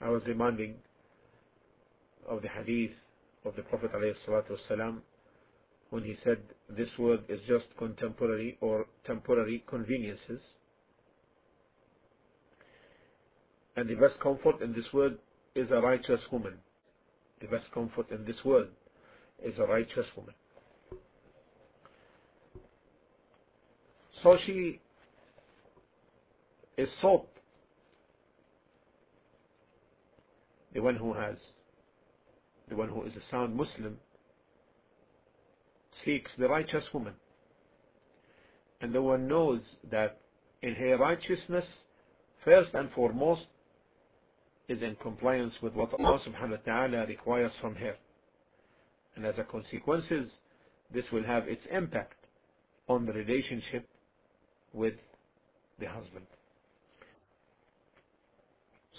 I was reminding of the hadith of the Prophet ﷺ when he said this world is just contemporary or temporary conveniences. And the best comfort in this world is a righteous woman. The best comfort in this world is a righteous woman. So she is sought the one who has the one who is a sound Muslim seeks the righteous woman. And the one knows that in her righteousness first and foremost is in compliance with what Allah subhanahu wa ta'ala requires from her. And as a consequence this will have its impact on the relationship with the husband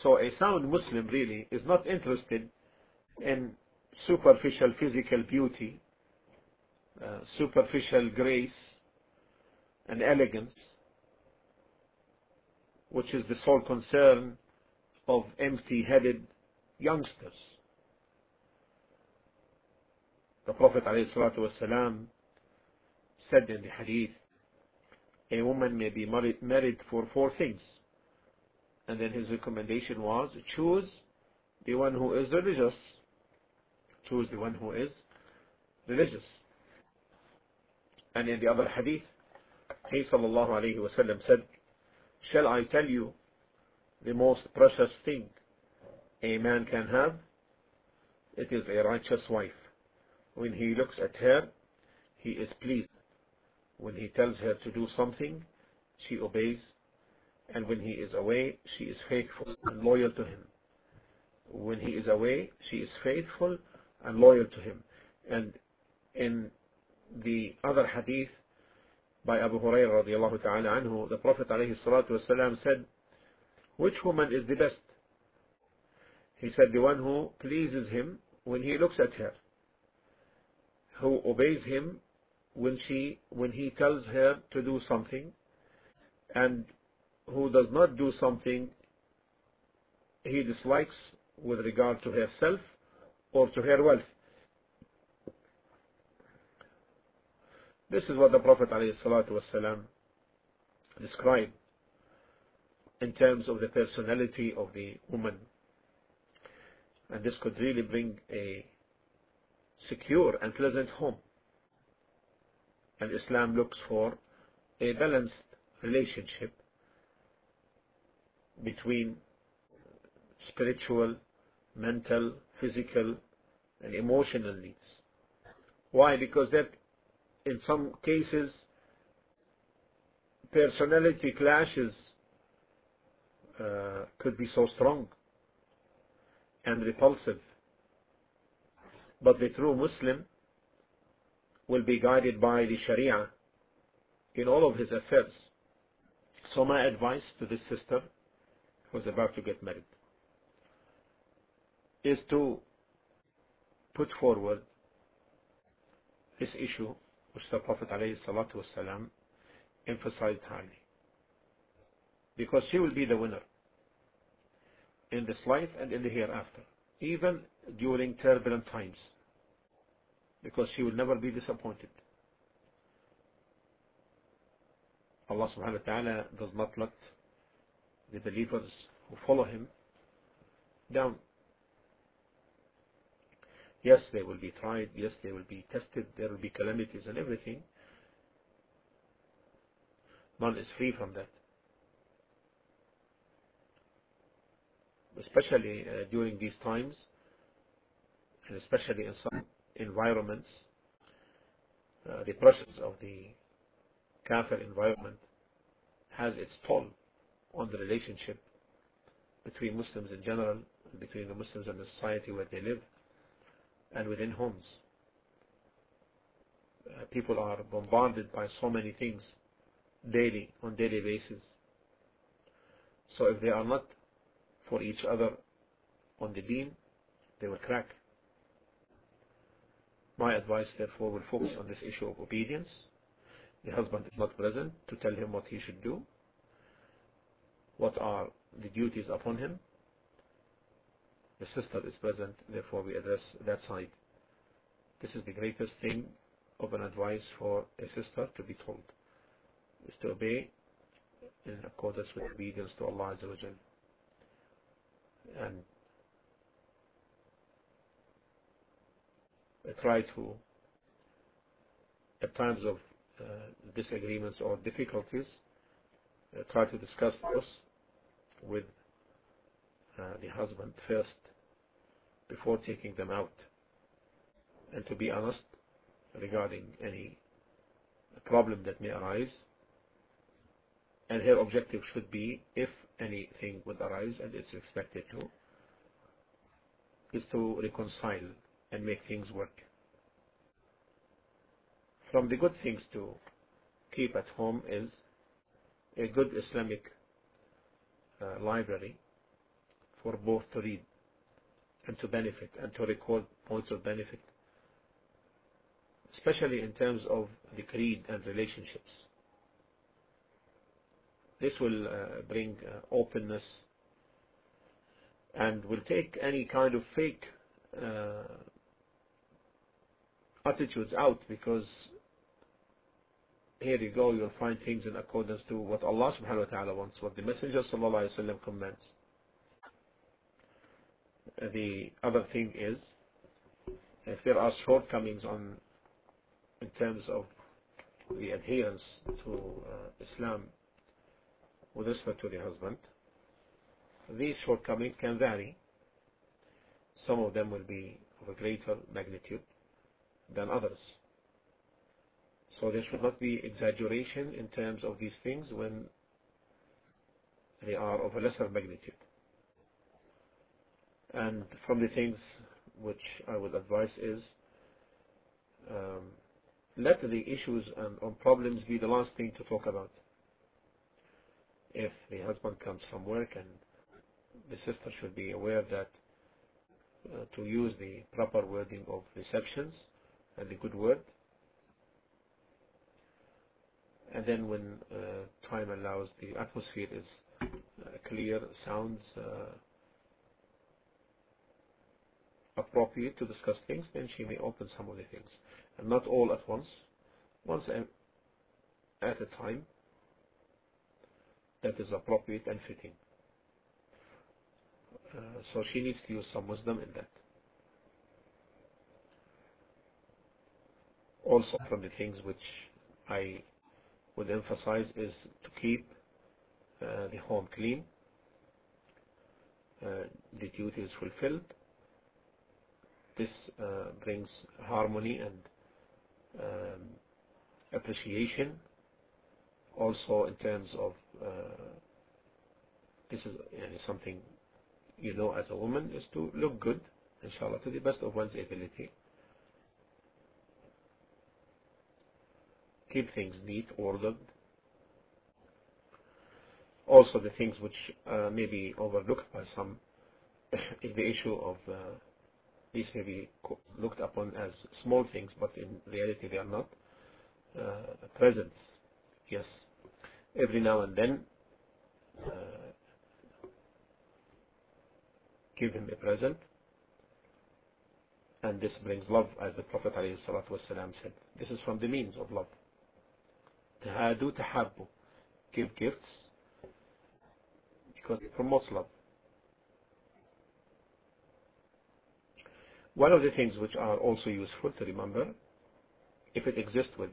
so a sound Muslim really is not interested in superficial physical beauty, uh, superficial grace and elegance, which is the sole concern of empty-headed youngsters. The Prophet ﷺ said in the hadith, a woman may be married, married for four things. And then his recommendation was, choose the one who is religious. Choose the one who is religious. And in the other hadith, he sallallahu alayhi wasallam said, Shall I tell you the most precious thing a man can have? It is a righteous wife. When he looks at her, he is pleased. When he tells her to do something, she obeys. And when he is away, she is faithful and loyal to him. When he is away, she is faithful and loyal to him. And in the other hadith by Abu Hurairah radiallahu ta'ala anhu, the Prophet alayhi salatu wasalam said, which woman is the best? He said, the one who pleases him when he looks at her, who obeys him when she, when he tells her to do something, and who does not do something he dislikes with regard to herself or to her wealth. This is what the Prophet ﷺ described in terms of the personality of the woman. And this could really bring a secure and pleasant home. And Islam looks for a balanced relationship between spiritual, mental, physical, and emotional needs. Why? Because that in some cases personality clashes uh, could be so strong and repulsive. But the true Muslim will be guided by the Sharia in all of his affairs. So my advice to this sister is about to get married is to put forward this issue which the Prophet ﷺ emphasized highly. Because she will be the winner in this life and in the hereafter, even during turbulent times, because she will never be disappointed. Allah subhanahu wa ta'ala does not let the believers who follow him down. Yes, they will be tried. Yes, they will be tested. There will be calamities and everything. None is free from that. Especially uh, during these times, and especially in some environments, uh, the pressures of the kafir environment has its toll on the relationship between Muslims in general, between the Muslims and the society where they live, and within homes. Uh, people are bombarded by so many things daily, on daily basis. So if they are not for each other on the deen, they will crack. My advice, therefore, will focus on this issue of obedience. The husband is not present to tell him what he should do, what are the duties upon him, the sister is present, therefore we address that side. This is the greatest thing of an advice for a sister to be told, is to obey in accordance with obedience to Allah Azza. And try to, at times of uh, disagreements or difficulties, uh, try to discuss this with uh, the husband first before taking them out. And to be honest regarding any problem that may arise and her objective should be if anything would arise and it's expected to is to reconcile and make things work. From the good things to keep at home is a good Islamic uh, library for both to read and to benefit and to record points of benefit, especially in terms of the creed and relationships. This will uh, bring uh, openness and will take any kind of fake uh, attitudes out because here you go, you'll find things in accordance to what Allah subhanahu wa ta'ala wants, what the Messenger sallallahu alayhi wa commands. The other thing is, if there are shortcomings on, in terms of the adherence to uh, Islam with respect to the husband, these shortcomings can vary. Some of them will be of a greater magnitude than others. So there should not be exaggeration in terms of these things when they are of a lesser magnitude. And from the things which I would advise is um, let the issues and problems be the last thing to talk about. If the husband comes from work and the sister should be aware that uh, to use the proper wording of receptions and the good word and then when uh, time allows, the atmosphere is uh, clear, sounds uh, appropriate to discuss things, then she may open some of the things. And not all at once, once at a time that is appropriate and fitting. Uh, so she needs to use some wisdom in that. Also from the things which I would emphasize is to keep uh, the home clean, uh, the duty is fulfilled. This uh, brings harmony and um, appreciation. Also, in terms of uh, this is something you know as a woman is to look good, inshallah, to the best of one's ability. Keep things neat, ordered. Also, the things which uh, may be overlooked by some is the issue of uh, these may be looked upon as small things, but in reality they are not. Uh, presents, yes. Every now and then, uh, give him a present, and this brings love, as the Prophet ﷺ said. This is from the means of love. Tahadu Tahabbu. Give gifts because it promotes love. One of the things which are also useful to remember, if it exists with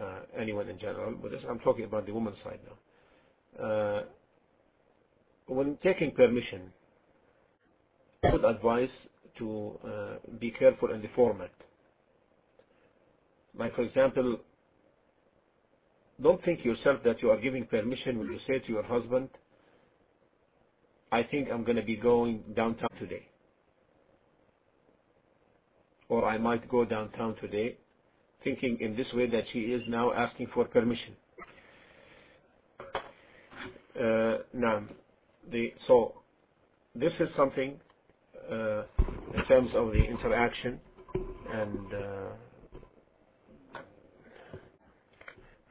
uh, anyone in general, but I'm talking about the woman's side now. Uh, when taking permission, I would advise to uh, be careful in the format. Like, for example, don't think yourself that you are giving permission when you say to your husband, I think I'm going to be going downtown today. Or I might go downtown today, thinking in this way that she is now asking for permission. Uh, now, the, so this is something uh, in terms of the interaction and uh,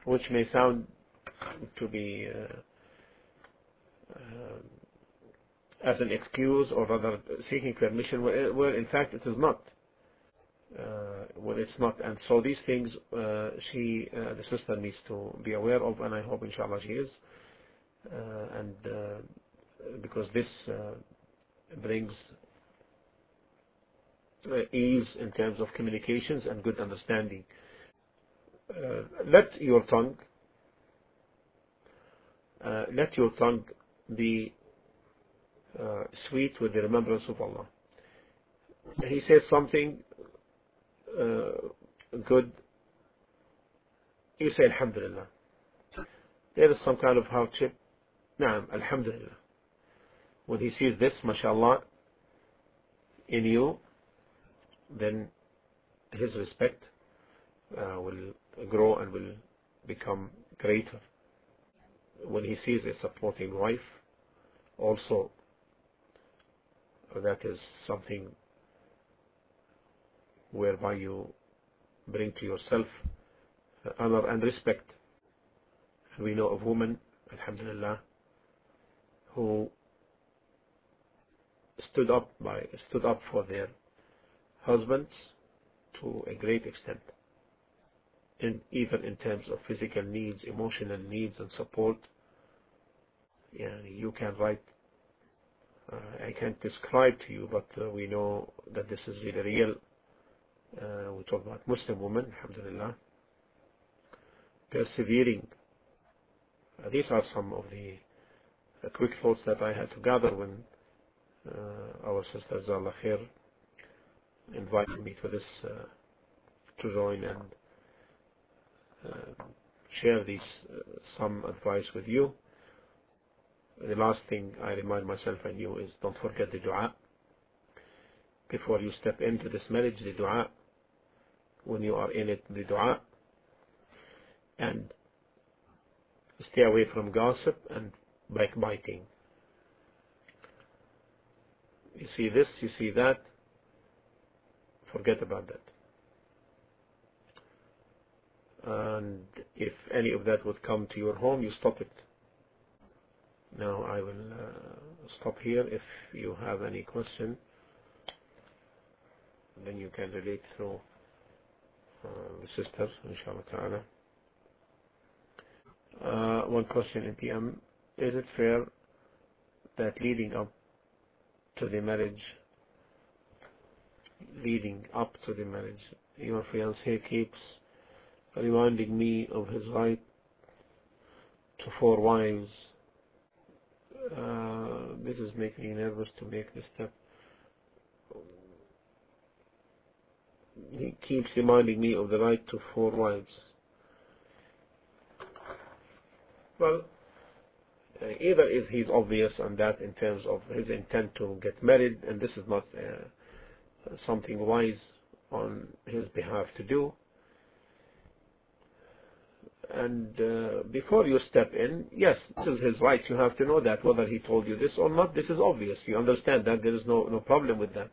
which may sound to be uh, uh, as an excuse or rather seeking permission where in fact it is not. Uh, it's not, and so these things uh, she, uh, the sister needs to be aware of, and I hope inshallah she is, uh, and because this brings ease in terms of communications and good understanding. Let your tongue, let your tongue be uh, sweet with the remembrance of Allah. He says something uh, good, you say Alhamdulillah. There is some kind of hardship, Naam, Alhamdulillah. When he sees this, mashallah, in you, then his respect uh, Uh, will grow and will become greater. When he sees a supporting wife, also that is something whereby you bring to yourself honor and respect. We know of women, alhamdulillah, who stood up by stood up for their husbands to a great extent. In, even in terms of physical needs, emotional needs and support. Yeah, you can write uh, I can't describe to you, but uh, we know that this is really real. Uh, we talk about Muslim women, alhamdulillah, persevering. these are some of the quick thoughts that I had to gather when our sister Zala Khair invited me to this to join and Uh, share these uh, some advice with you. The last thing I remind myself and you is don't forget the dua. Before you step into this marriage, the dua. When you are in it, the dua. And stay away from gossip and backbiting. You see this, you see that, forget about that. And if any of that would come to your home, you stop it. Now I will uh, stop here. If you have any question, then you can relate through uh, the sisters, inshallah ta'ala. Uh, one question in PM. Is it fair that leading up to the marriage, leading up to the marriage, your fiancé keeps reminding me of his right to four wives uh, this is making me nervous to make this step. He keeps reminding me of the right to four wives. Well, uh, either is he's obvious on that in terms of his intent to get married, and this is not uh, something wise on his behalf to do, and uh, before you step in, yes, this is his right. You have to know that whether he told you this or not. This is obvious. You understand that there is no no problem with that.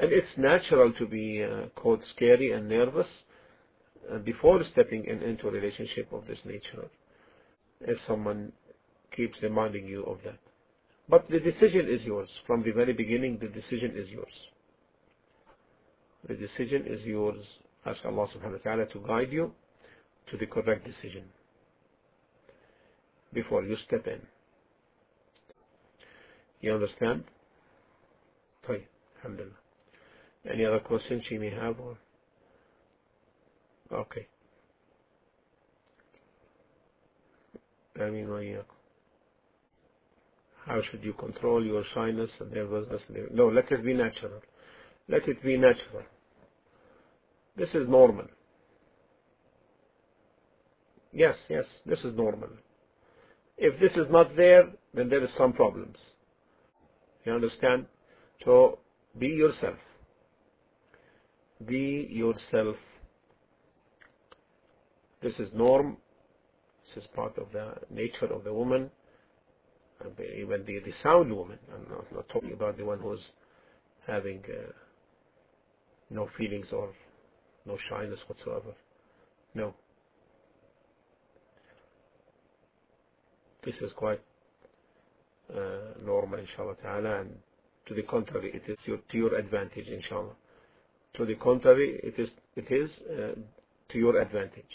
And it's natural to be uh, called scary and nervous uh, before stepping in, into a relationship of this nature. If someone keeps reminding you of that. But the decision is yours. From the very beginning, the decision is yours. The decision is yours. Ask Allah subhanahu wa ta'ala to guide you to the correct decision before you step in. You understand? طيب Alhamdulillah. Any other questions she may have or okay. آمين How should you control your shyness and nervousness? No, let it be natural. Let it be natural. This is normal. Yes, yes, this is normal. If this is not there, then there is some problems. You understand? So be yourself. Be yourself. This is norm. This is part of the nature of the woman. Even the, the sound woman. I'm not, not talking about the one who's having uh, no feelings or no shyness whatsoever. No. This is quite uh, normal. inshallah ta'ala and to the contrary it is your, to your advantage inshallah to the contrary it is it is uh, to your advantage